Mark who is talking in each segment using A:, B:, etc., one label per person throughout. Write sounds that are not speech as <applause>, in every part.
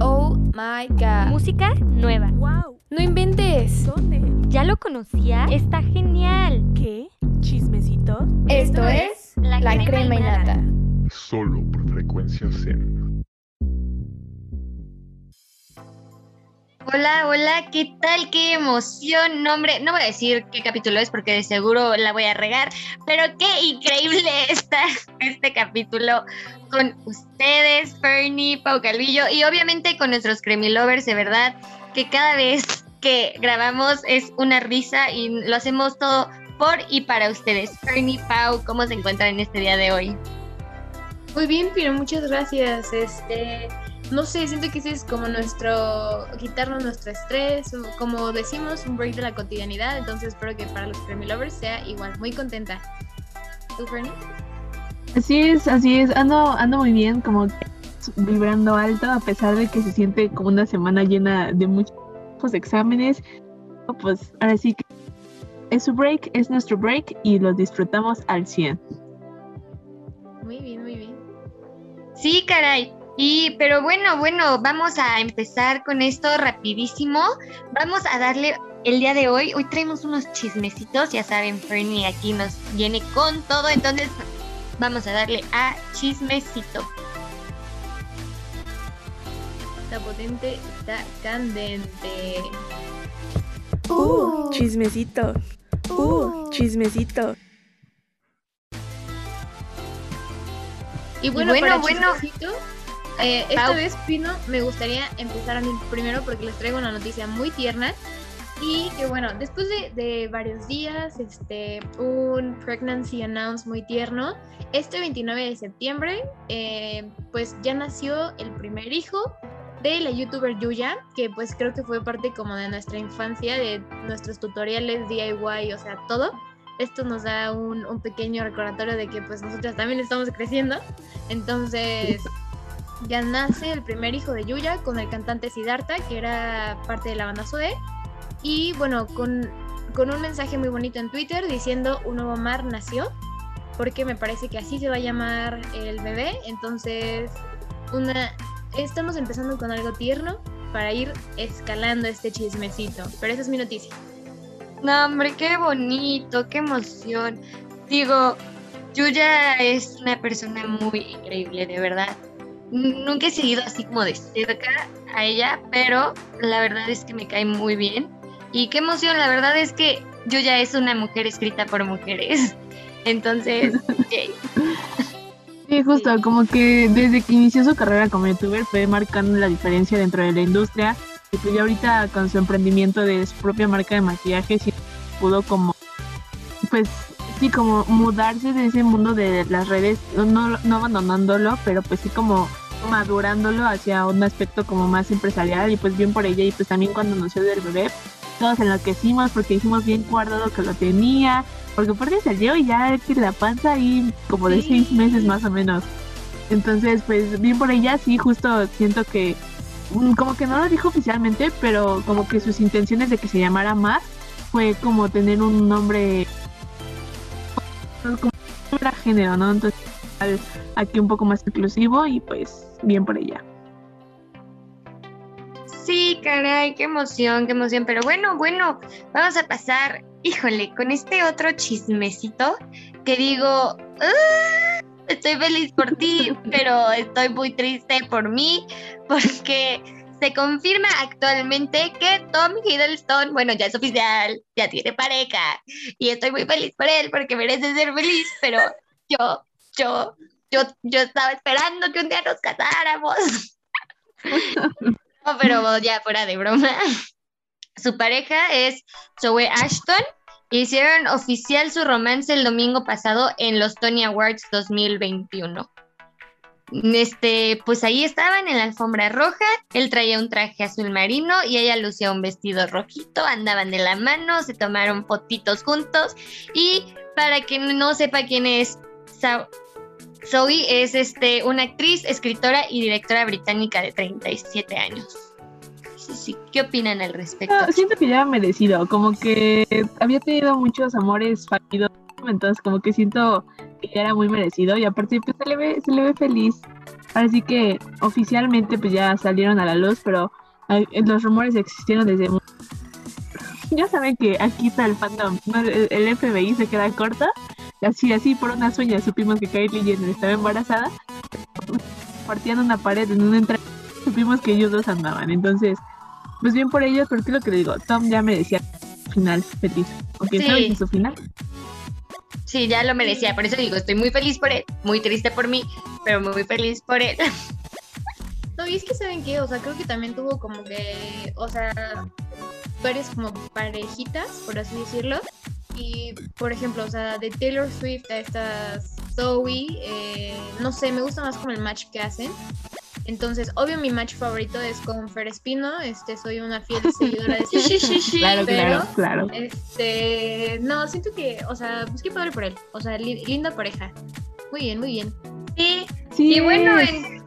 A: Oh my god.
B: Música nueva.
C: ¡Wow!
A: No inventes.
C: ¿Dónde?
B: ¿Ya lo conocía? Está genial.
C: ¿Qué? ¿Chismecito?
A: Esto es
B: La
A: La
B: Crema
A: Crema
B: y. Nata.
D: solo por frecuencia Zen.
E: Hola, hola, ¿qué tal? ¡Qué emoción! No, hombre, no voy a decir qué capítulo es porque de seguro la voy a regar, pero qué increíble <laughs> está este capítulo con ustedes, Fernie, Pau Calvillo y obviamente con nuestros Creamy Lovers, de verdad, que cada vez que grabamos es una risa y lo hacemos todo por y para ustedes. Fernie, Pau, ¿cómo se encuentran en este día de hoy?
A: Muy bien, Piro, muchas gracias. Este, no sé, siento que ese es como nuestro, quitarnos nuestro estrés, o como decimos, un break de la cotidianidad. Entonces espero que para los Creamy Lovers sea igual, muy contenta. ¿Tú, Fernie?
F: Así es, así es. Ando, ando muy bien, como vibrando alto, a pesar de que se siente como una semana llena de muchos exámenes. Pues ahora sí que es su break, es nuestro break y lo disfrutamos al 100.
A: Muy bien, muy bien.
E: Sí, caray. Y, pero bueno, bueno, vamos a empezar con esto rapidísimo. Vamos a darle el día de hoy. Hoy traemos unos chismecitos, ya saben, Fernie aquí nos viene con todo, entonces vamos a darle a chismecito.
A: Está potente, está candente.
C: ¡Uh! Chismecito. ¡Uh! Chismecito.
A: Y bueno,
E: bueno,
A: para
E: bueno.
A: chismecito, eh, esta vez, Pino, me gustaría empezar a mí primero porque les traigo una noticia muy tierna. Y que bueno, después de, de varios días, este, un pregnancy announce muy tierno, este 29 de septiembre, eh, pues ya nació el primer hijo de la youtuber Yuya, que pues creo que fue parte como de nuestra infancia, de nuestros tutoriales DIY, o sea, todo. Esto nos da un, un pequeño recordatorio de que pues nosotras también estamos creciendo. Entonces, <laughs> ya nace el primer hijo de Yuya con el cantante Siddhartha, que era parte de la banda Zoe. Y bueno, con, con un mensaje muy bonito en Twitter diciendo un nuevo mar nació, porque me parece que así se va a llamar el bebé. Entonces, una, estamos empezando con algo tierno para ir escalando este chismecito. Pero esa es mi noticia.
E: No, hombre, qué bonito, qué emoción. Digo, Yuya es una persona muy increíble, de verdad. Nunca he seguido así como de cerca a ella, pero la verdad es que me cae muy bien. Y qué emoción, la verdad es que Yuya es una mujer escrita por mujeres. <laughs> Entonces, <laughs> yay.
F: Sí, justo, como que desde que inició su carrera como youtuber fue marcando la diferencia dentro de la industria. Y pues ya ahorita con su emprendimiento de su propia marca de maquillaje, sí pudo como, pues sí, como mudarse de ese mundo de las redes, no, no abandonándolo, pero pues sí como madurándolo hacia un aspecto como más empresarial y pues bien por ella y pues también cuando nació del bebé todos enloquecimos porque hicimos bien guardado que lo tenía porque aparte salió y ya que la panza ahí como de
A: Sí.
F: seis meses más o menos entonces pues bien por ella sí justo siento que mm, como que no lo dijo oficialmente pero como que sus intenciones de que se llamara más fue como tener un nombre como era género no entonces aquí un poco más inclusivo y pues bien por ella
E: Sí, caray, qué emoción, qué emoción. Pero bueno, bueno, vamos a pasar, híjole, con este otro chismecito que digo, "Ah, estoy feliz por ti, <laughs> pero estoy muy triste por mí, porque se confirma actualmente que Tom Hiddleston, bueno, ya es oficial, ya tiene pareja, y estoy muy feliz por él, porque merece ser feliz, pero yo, yo, yo, yo estaba esperando que un día nos casáramos. <laughs> No, pero ya fuera de broma. Su pareja es Zoe Ashton. Hicieron oficial su romance el domingo pasado en los Tony Awards 2021. Este, pues ahí estaban en la alfombra roja. Él traía un traje azul marino y ella lucía un vestido rojito. Andaban de la mano, se tomaron fotitos juntos. Y para quien no sepa quién es Sa- Zoe es este, una actriz, escritora y directora británica de 37 años. Sí, sí. ¿Qué opinan al respecto?
F: No, siento que ya merecido, como que había tenido muchos amores fallidos, entonces como que siento que ya era muy merecido y aparte pues se le ve, se le ve feliz. Así que oficialmente pues ya salieron a la luz, pero los rumores existieron desde... Ya saben que aquí está el fandom, el, FBI se queda corto. Así, así por unas uñas supimos que Kylie Jenner estaba embarazada. Partían una pared en una entrada. Supimos que ellos dos andaban. Entonces, pues bien por ellos, porque es lo que le digo. Tom ya merecía final feliz. Aunque
E: Sí.
F: sabes en su final.
E: Sí, ya lo merecía, por eso digo, estoy muy feliz por él, muy triste por mí, pero muy feliz por él. <laughs>
A: No, y es que saben qué, o sea, creo que también tuvo como que, o sea, varias como parejitas, por así decirlo. Y, por ejemplo, o sea, de Taylor Swift a estas Zoe, eh, no sé, me gusta más como el match que hacen. Entonces, obvio, mi match favorito es con Fer Espino, este, soy una fiel <laughs> seguidora de
E: Sí, sí, sí, sí.
F: Claro,
A: pero-
F: claro, claro.
A: Este, no, siento que, o sea, pues qué padre por él. O sea, li- linda pareja. Muy bien, muy bien.
E: Sí,
F: Sí,
E: y bueno, en,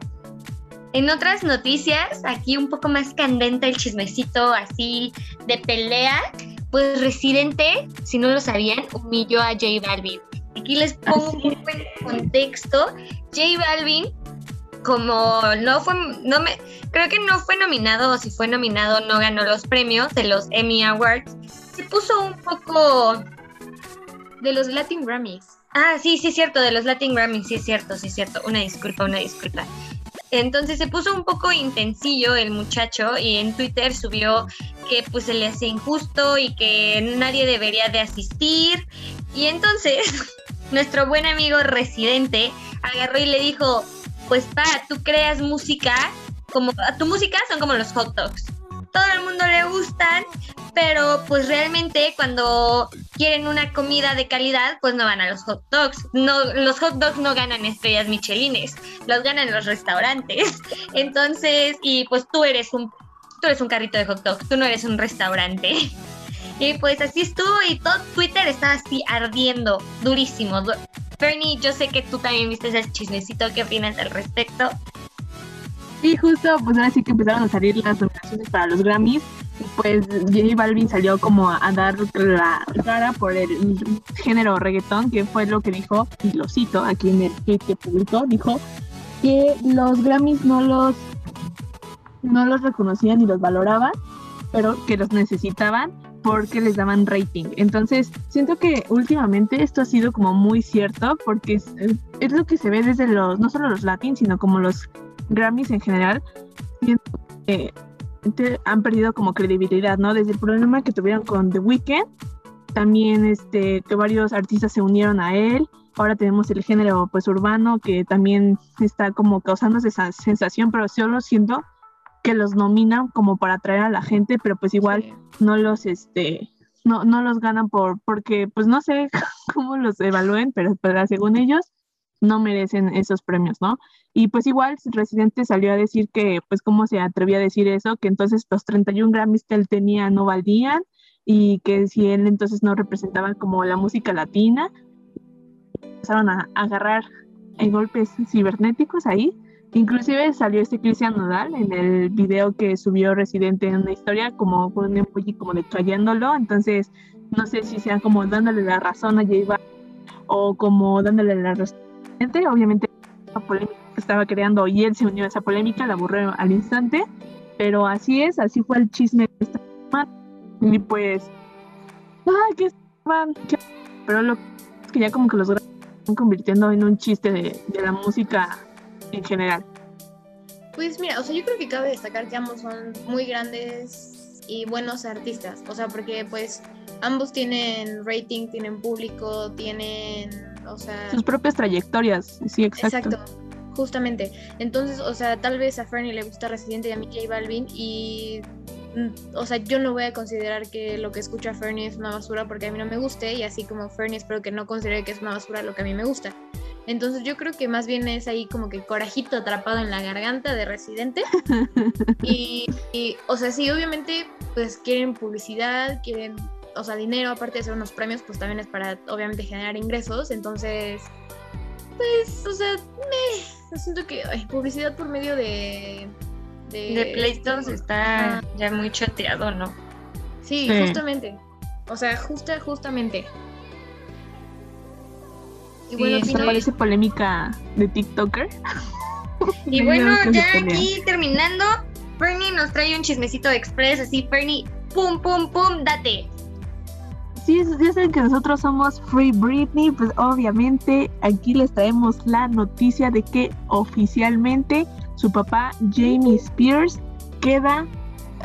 E: en otras noticias, aquí un poco más candente el chismecito así de pelea, pues Residente, si no lo sabían, humilló a J Balvin. Aquí les pongo
F: Así
E: un buen contexto. J Balvin, como no fue, no me, creo que no fue nominado, o si fue nominado no ganó los premios de los Emmy Awards, se puso un poco
A: De los Latin Grammys.
E: Ah, sí, sí es cierto, de los Latin Grammys, sí es cierto, sí es cierto. Una disculpa, una disculpa. Entonces se puso un poco intensillo el muchacho y en Twitter subió que pues se le hace injusto y que nadie debería de asistir. Y entonces <laughs> nuestro buen amigo residente agarró y le dijo, pues pa, tú creas música como, tu música son como los hot dogs. Todo el mundo le gustan, pero pues realmente cuando quieren una comida de calidad, pues no van a los hot dogs. No, los hot dogs no ganan estrellas michelines, los ganan los restaurantes. <laughs> Entonces, y pues tú eres un, tú eres un carrito de hot dogs, tú no eres un restaurante. <laughs> Y pues así estuvo y todo Twitter estaba así ardiendo, durísimo. Du- Bernie, yo sé que tú también viste ese chismecito, ¿qué opinas al respecto?
F: Y justo, pues ahora sí que empezaron a salir las nominaciones para los Grammys. Pues J Balvin salió como a, dar la cara por el género reggaetón, que fue lo que dijo, y lo cito aquí en el tweet que publicó, dijo que los Grammys no los, no los reconocían ni los valoraban, pero que los necesitaban porque les daban rating. Entonces, siento que últimamente esto ha sido como muy cierto, porque es, es lo que se ve desde los, no solo los Latin, sino como los Grammys en general, siento que han perdido como credibilidad, ¿no? Desde el problema que tuvieron con The Weeknd, también este, que varios artistas se unieron a él, ahora tenemos el género pues urbano que también está como causando esa sensación, pero solo siento que los nominan como para atraer a la gente, pero pues igual
A: Sí.
F: no los este no, no los ganan por porque pues no sé <laughs> cómo los evalúen, pero, pero según ellos no merecen esos premios, ¿no? Y pues igual Residente salió a decir que pues cómo se atrevía a decir eso, que entonces los 31 Grammys que él tenía no valían y que si él entonces no representaba como la música latina, empezaron a, agarrar en golpes cibernéticos ahí. Inclusive salió este Cristian Nodal en el video que subió Residente en una historia como con un emoji como de callándolo, entonces no sé si sea como dándole la razón a J Balvin o como dándole la razón a Residente. obviamente polémica estaba creando y él se unió a esa polémica, la aburrió al instante, pero así es, así fue el chisme de esta semana. y pues ay, estaban, que- pero lo es que ya como que los están convirtiendo en un chiste de, de la música en general.
A: Pues mira, o sea, yo creo que cabe destacar que ambos son muy grandes y buenos artistas. O sea, porque pues ambos tienen rating, tienen público, tienen, o sea...
F: Sus propias trayectorias, sí, exacto.
A: Exacto, justamente. Entonces, o sea, tal vez a Fernie le gusta Residente y a mí J Balvin y, mm, o sea, yo no voy a considerar que lo que escucha Fernie es una basura porque a mí no me guste y así como Fernie espero que no considere que es una basura lo que a mí me gusta. Entonces yo creo que más bien es ahí como que corajito atrapado en la garganta de Residente. <laughs> Y, y, o sea, sí, obviamente, pues quieren publicidad, quieren, o sea, dinero, aparte de hacer unos premios, pues también es para, obviamente, generar ingresos. Entonces, pues, o sea, me siento que ay, publicidad por medio de...
E: De Play Store está
A: Ajá.
E: ya muy choteado, ¿no?
A: Sí,
F: Sí.
A: justamente. O sea, justa, justamente. Y
E: Sí,
A: bueno.
F: Esta
A: Pino,
F: parece polémica de TikToker.
E: Y <laughs> bueno, ya aquí terminando, Fernie nos trae un chismecito express, así Fernie, pum, pum, pum, date.
F: Ya saben que nosotros somos Free Britney, pues obviamente aquí les traemos la noticia de que oficialmente su papá Jamie Spears queda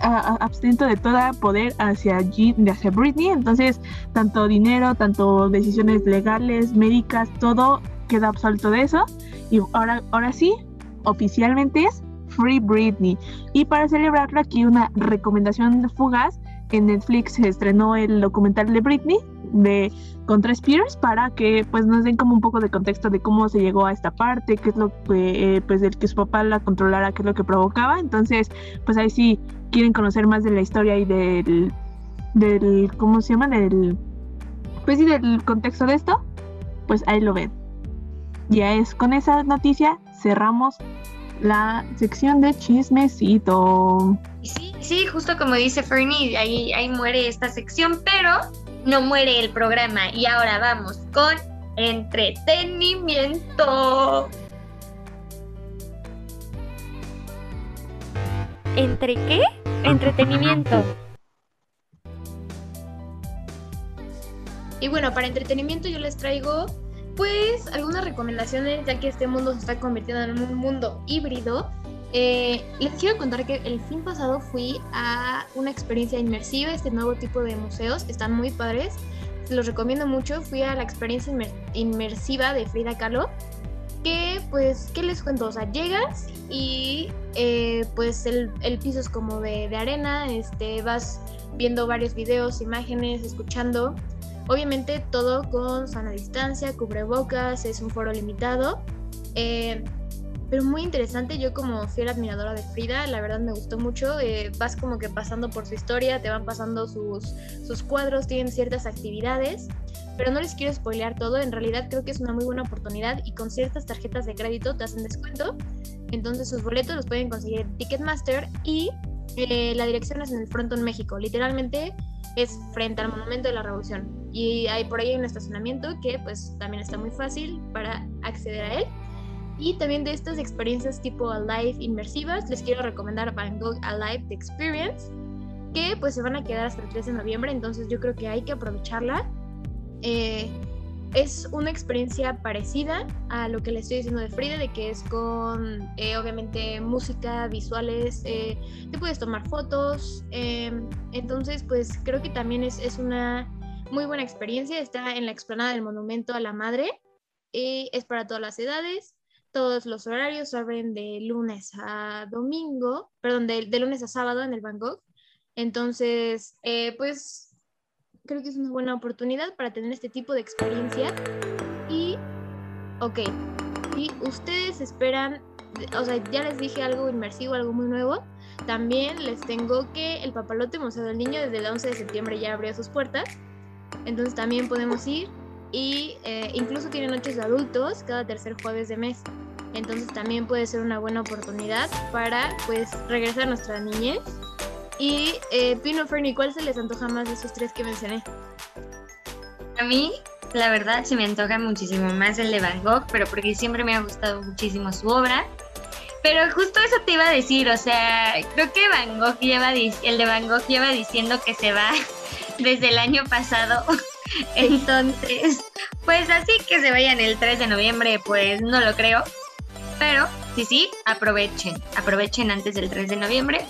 F: ah, abstento de todo poder hacia, hacia Britney, entonces tanto dinero, tanto decisiones legales, médicas, todo queda absuelto de eso y ahora, ahora sí, oficialmente es Free Britney. Y para celebrarlo aquí una recomendación fugaz en Netflix se estrenó el documental de Britney de contra Spears para que pues nos den como un poco de contexto de cómo se llegó a esta parte, qué es lo que eh, pues el que su papá la controlara, qué es lo que provocaba. Entonces, pues ahí sí quieren conocer más de la historia y del del ¿cómo se llama? del pues sí del contexto de esto, pues ahí lo ven. Ya es con esa noticia cerramos la sección de chismecito.
E: Sí, sí, justo como dice Fernie, ahí, ahí muere esta sección, pero no muere el programa. Y ahora vamos con entretenimiento.
B: ¿Entre qué? Entretenimiento.
A: Y bueno, para entretenimiento yo les traigo pues algunas recomendaciones ya que este mundo se está convirtiendo en un mundo híbrido. Eh, les quiero contar que el fin pasado fui a una experiencia inmersiva, este nuevo tipo de museos, están muy padres, los recomiendo mucho. Fui a la experiencia inmer- inmersiva de Frida Kahlo, que pues, ¿qué les cuento? O sea, llegas y eh, pues el, el piso es como de, de arena, este, vas viendo varios videos, imágenes, escuchando. Obviamente todo con sana distancia, cubrebocas, es un foro limitado. eh, pero muy interesante, yo como fiel admiradora de Frida, la verdad me gustó mucho. eh, vas como que pasando por su historia, te van pasando sus, sus cuadros, tienen ciertas actividades. Pero no les quiero spoilear todo, en realidad creo que es una muy buena oportunidad y con ciertas tarjetas de crédito te hacen descuento. Entonces sus boletos los pueden conseguir en Ticketmaster y eh, la dirección es en el Fronton México. Literalmente es frente al Monumento de la Revolución. Y hay por ahí un estacionamiento que pues también está muy fácil para acceder a él. Y también de estas experiencias tipo Alive inmersivas, les quiero recomendar Van Gogh Alive The Experience, que pues se van a quedar hasta el 3 de noviembre, entonces yo creo que hay que aprovecharla. Eh, es una experiencia parecida a lo que le estoy diciendo de Frida, de que es con eh, obviamente música, visuales, eh, te puedes tomar fotos, eh, entonces pues creo que también es, es una muy buena experiencia, está en la explanada del Monumento a la Madre, y es para todas las edades, todos los horarios abren de lunes a domingo, perdón, de, de lunes a sábado en el Gogh, entonces eh, pues creo que es una buena oportunidad para tener este tipo de experiencia. Y ok, si ustedes esperan, o sea, ya les dije algo inmersivo, algo muy nuevo, también les tengo que el Papalote Museo del Niño desde el 11 de septiembre ya abrió sus puertas, entonces también podemos ir y eh, incluso tiene noches de adultos cada tercer jueves de mes. Entonces también puede ser una buena oportunidad para pues regresar a nuestra niñez. Y eh, Pino Fernie, ¿cuál se les antoja más de esos tres que mencioné?
E: A mí, la verdad, se me antoja muchísimo más el de Van Gogh, pero porque siempre me ha gustado muchísimo su obra. Pero justo eso te iba a decir, o sea, creo que Van Gogh lleva, el de Van Gogh lleva diciendo que se va desde el año pasado. <laughs> Entonces, pues así que se vayan el 3 de noviembre, pues no lo creo. Pero sí, sí, aprovechen, aprovechen antes del 3 de noviembre.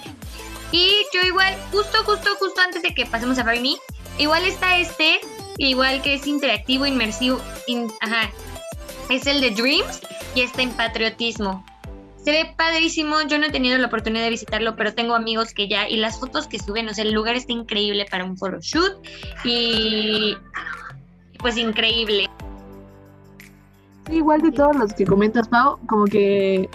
E: Y yo igual, justo, justo, justo antes de que pasemos a Bernie, igual está este, igual que es interactivo, inmersivo, in- ajá, es el de Dreams y está en patriotismo. Se ve padrísimo, yo no he tenido la oportunidad de visitarlo, pero tengo amigos que ya, y las fotos que suben, o sea, el lugar está increíble para un photoshoot y pues increíble.
F: Igual de todos los que comentas, Pau, como que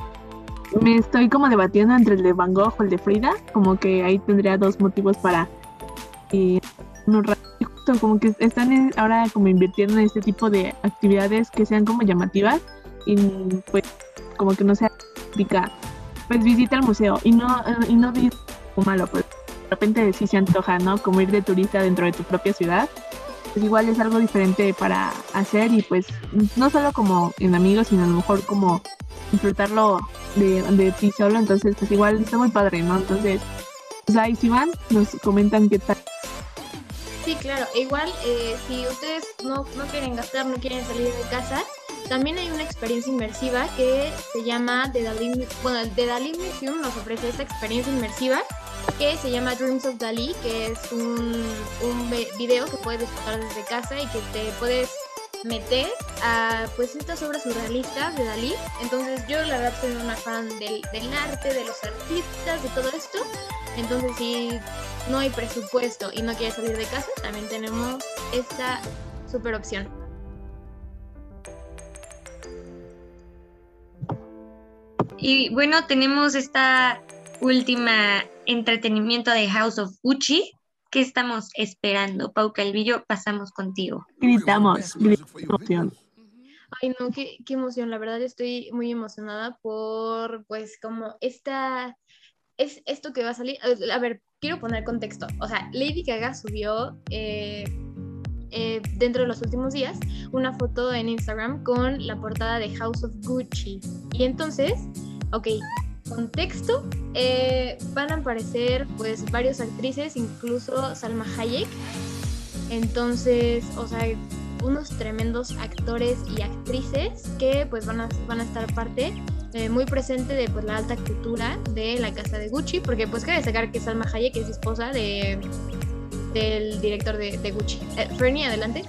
F: me estoy como debatiendo entre el de Van Gogh o el de Frida, como que ahí tendría dos motivos para eh, unos justo como que están ahora como invirtiendo en este tipo de actividades que sean como llamativas y pues como que no sea pues visita el museo y no eh, y no como malo, pues de repente sí se antoja, ¿no? Como ir de turista dentro de tu propia ciudad pues igual es algo diferente para hacer y pues no solo como en amigos, sino a lo mejor como disfrutarlo de, de ti solo, entonces pues igual está muy padre, ¿no? Entonces, pues ahí si van, nos comentan qué tal.
A: Sí, claro. Igual, eh, si ustedes no, no quieren gastar, no quieren salir de casa, también hay una experiencia inmersiva que se llama The Dali, Mu- bueno, The Dali Museum nos ofrece esta experiencia inmersiva que se llama Dreams of Dali, que es un, un video que puedes disfrutar desde casa y que te puedes meter a pues estas obras surrealistas de Dalí. Entonces yo la verdad soy una fan del, del arte, de los artistas, de todo esto. Entonces si no hay presupuesto y no quieres salir de casa, también tenemos esta super opción.
E: Y bueno, tenemos esta última entretenimiento de House of Gucci. ¿Qué estamos esperando? Pau Calvillo, pasamos contigo.
F: Gritamos, gritamos emoción.
A: Ay, no, qué, qué emoción. La verdad estoy muy emocionada por, pues, como esta, es esto que va a salir. A ver, quiero poner contexto. O sea, Lady Gaga subió eh, eh, dentro de los últimos días una foto en Instagram con la portada de House of Gucci. Y entonces, ok, contexto, eh, van a aparecer pues varias actrices, incluso Salma Hayek. Entonces, o sea, unos tremendos actores y actrices que pues van a, van a estar parte eh, muy presente de pues la alta cultura de la casa de Gucci, porque pues cabe destacar que Salma Hayek es esposa de del director de, de Gucci. Eh, Fernie, adelante.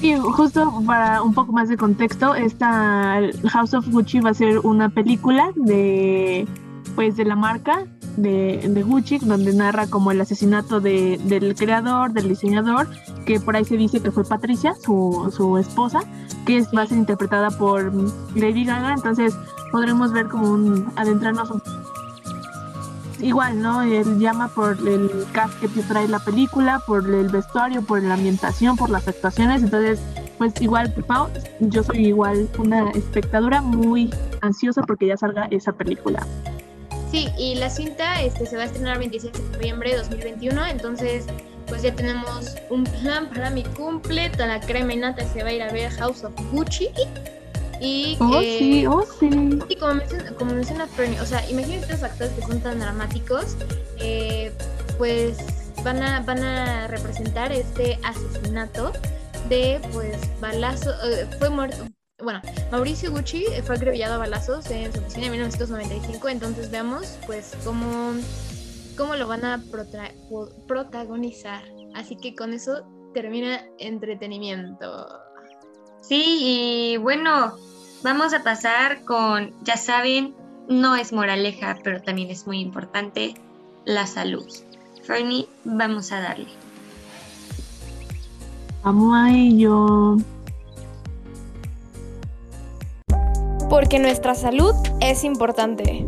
F: Sí, justo para un poco más de contexto, esta House of Gucci va a ser una película de pues de la marca de, de Gucci, donde narra como el asesinato de, del creador, del diseñador, que por ahí se dice que fue Patricia, su, su esposa, que es, va a ser interpretada por Lady Gaga, entonces podremos ver como un adentrarnos un igual, ¿no? Él llama por el cast que te trae la película, por el vestuario, por la ambientación, por las actuaciones. Entonces, pues igual, Pau, yo soy igual una espectadora muy ansiosa porque ya salga esa película.
A: Sí, y la cinta este, se va a estrenar el 26 de noviembre de 2021, entonces pues ya tenemos un plan para mi cumple, toda la crema y nata se va a ir a ver House of Gucci. Y
F: Oh,
A: eh,
F: sí, oh, sí.
A: Y como menciona, como menciona Fernie, o sea, imagínate estos actores que son tan dramáticos, eh, pues van a, van a representar este asesinato de, pues, balazo, eh, fue muerto, bueno, Mauricio Gucci eh, fue acribillado a balazos en su oficina en 1995, entonces veamos, pues, cómo, cómo lo van a protagonizar. Así que con eso termina entretenimiento.
E: Sí, y bueno, vamos a pasar con, ya saben, no es moraleja, pero también es muy importante, la salud. Fernie, vamos a darle.
F: Amo a ello.
B: Porque nuestra salud es importante.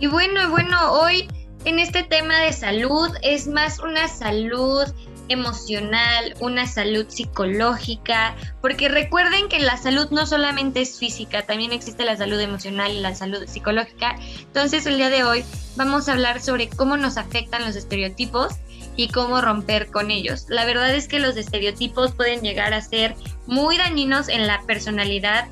E: Y bueno, y bueno, hoy en este tema de salud es más una salud emocional, una salud psicológica, porque recuerden que la salud no solamente es física, también existe la salud emocional y la salud psicológica. Entonces el día de hoy vamos a hablar sobre cómo nos afectan los estereotipos y cómo romper con ellos. La verdad es que los estereotipos pueden llegar a ser muy dañinos en la personalidad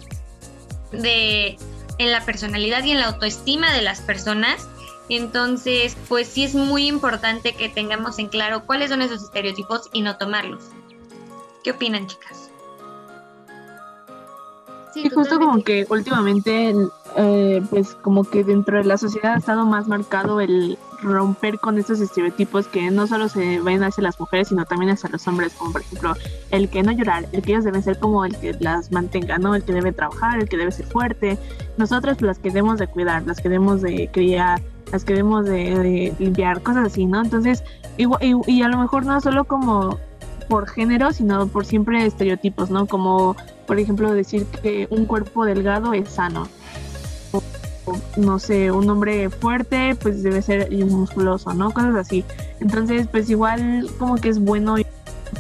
E: de en la personalidad y en la autoestima de las personas. Entonces, pues sí es muy importante que tengamos en claro cuáles son esos estereotipos y no tomarlos. ¿Qué opinan, chicas?
F: Sí, justo como que últimamente, eh, pues como que dentro de la sociedad ha estado más marcado el romper con estos estereotipos que no solo se ven hacia las mujeres, sino también hacia los hombres, como por ejemplo el que no llorar, el que ellos deben ser como el que las mantenga, ¿no? El que debe trabajar, el que debe ser fuerte. Nosotras las que debemos de cuidar, las que debemos de criar, las que debemos de, de limpiar, cosas así, ¿no? Entonces, y, y a lo mejor no solo como por género, sino por siempre estereotipos, ¿no? Como por ejemplo, decir que un cuerpo delgado es sano. O, no sé, un hombre fuerte, pues debe ser musculoso, ¿no? Cosas así. Entonces, pues igual como que es bueno ir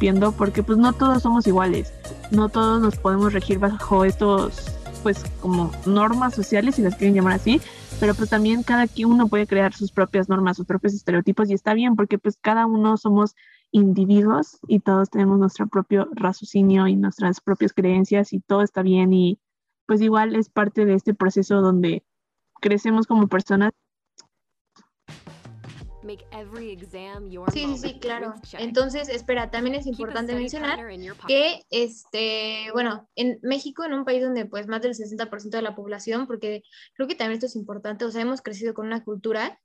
F: viendo porque pues no todos somos iguales. No todos nos podemos regir bajo estos, pues como normas sociales, si las quieren llamar así. Pero pues también cada uno puede crear sus propias normas, sus propios estereotipos y está bien porque pues cada uno somos individuos y todos tenemos nuestro propio raciocinio y nuestras propias creencias y todo está bien y pues igual es parte de este proceso donde crecemos como personas.
A: Sí, sí, sí, claro. Entonces, espera, también es importante mencionar que, este, bueno, en México, en un país donde pues más del 60% de la población, porque creo que también esto es importante, o sea, hemos crecido con una cultura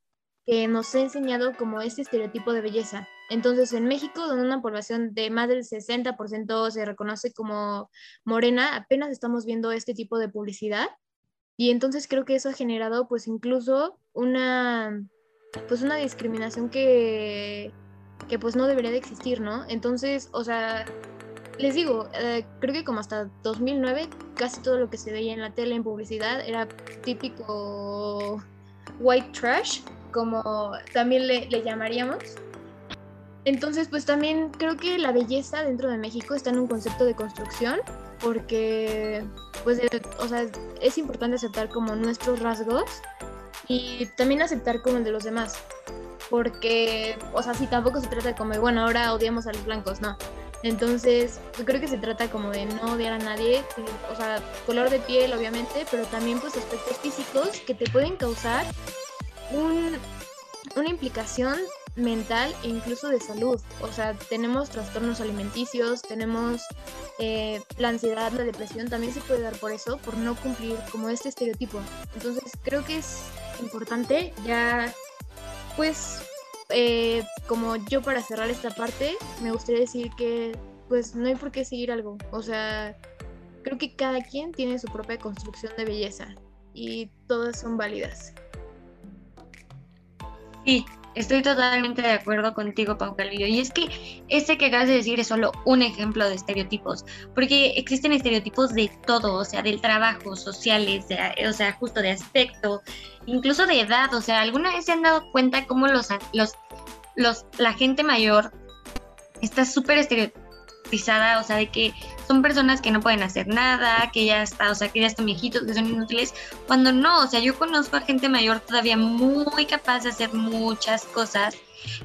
A: que nos ha enseñado como este estereotipo de belleza. Entonces, en México, donde una población de más del 60% se reconoce como morena, apenas estamos viendo este tipo de publicidad. Y entonces creo que eso ha generado pues incluso una, pues una discriminación que, que pues no debería de existir, ¿no? Entonces, o sea, les digo, eh, creo que como hasta 2009 casi todo lo que se veía en la tele en publicidad era típico white trash como también le, llamaríamos. Entonces, pues también creo que la belleza dentro de México está en un concepto de construcción, porque, pues, o sea, es importante aceptar como nuestros rasgos y también aceptar como el de los demás, porque, o sea, si tampoco se trata de como, bueno, ahora odiamos a los blancos, no. Entonces, yo creo que se trata como de no odiar a nadie, o sea, color de piel, obviamente, pero también pues aspectos físicos que te pueden causar una implicación mental e incluso de salud. O sea, tenemos trastornos alimenticios, tenemos eh, la ansiedad, la depresión, también se puede dar por eso, por no cumplir como este estereotipo. Entonces, creo que es importante ya, pues, eh, como yo para cerrar esta parte, me gustaría decir que, pues, no hay por qué seguir algo. O sea, creo que cada quien tiene su propia construcción de belleza y todas son válidas.
E: Sí, estoy totalmente de acuerdo contigo, Pau Calvillo. Y es que este que acabas de decir es solo un ejemplo de estereotipos, porque existen estereotipos de todo, o sea, del trabajo, sociales, o sea, justo de aspecto, incluso de edad. O sea, ¿alguna vez se han dado cuenta cómo los, los, los, la gente mayor está súper o sea, de que son personas que no pueden hacer nada, que ya está, o sea, que ya están viejitos, que son inútiles, cuando no, o sea, yo conozco a gente mayor todavía muy capaz de hacer muchas cosas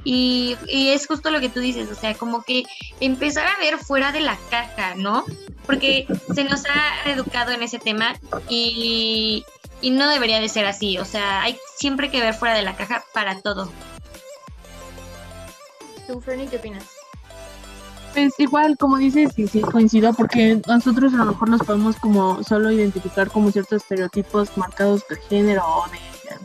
E: y, es justo lo que tú dices, o sea, como que empezar a ver fuera de la caja, ¿no? Porque se nos ha educado en ese tema y, y no debería de ser así, o sea, hay siempre que ver fuera de la caja para todo.
A: ¿Tú, Fernie, qué opinas?
F: Pues igual, como dices, sí, sí, coincido, porque nosotros a lo mejor nos podemos como solo identificar como ciertos estereotipos marcados de género o de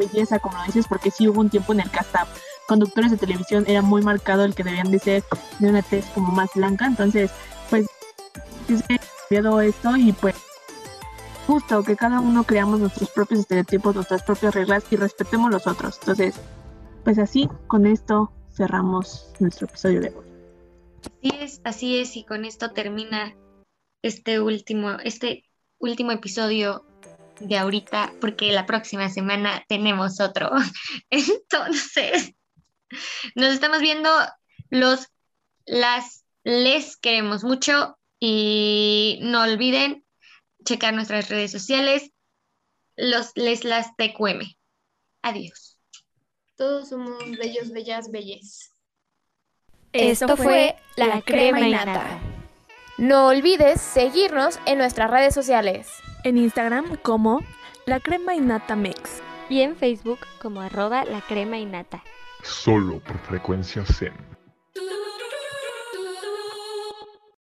F: belleza, como lo dices, porque sí hubo un tiempo en el que hasta conductores de televisión era muy marcado el que debían de ser de una tez como más blanca, entonces, pues, se ha cambiado esto y pues justo que cada uno creamos nuestros propios estereotipos, nuestras propias reglas y respetemos los otros. Entonces, pues así, con esto cerramos nuestro episodio de hoy.
E: Así es, así es, y con esto termina este último, este último episodio de ahorita, porque la próxima semana tenemos otro. <laughs> Entonces, nos estamos viendo los, las, les queremos mucho y no olviden checar nuestras redes sociales, los, les, las TQM. Adiós.
A: Todos somos bellos, bellas, belles.
B: Esto fue La Crema y Nata. No olvides seguirnos en nuestras redes sociales.
C: En Instagram como La Crema y Nata Mix.
G: Y en Facebook como arroba La Crema y Nata.
D: Solo por frecuencia Zen.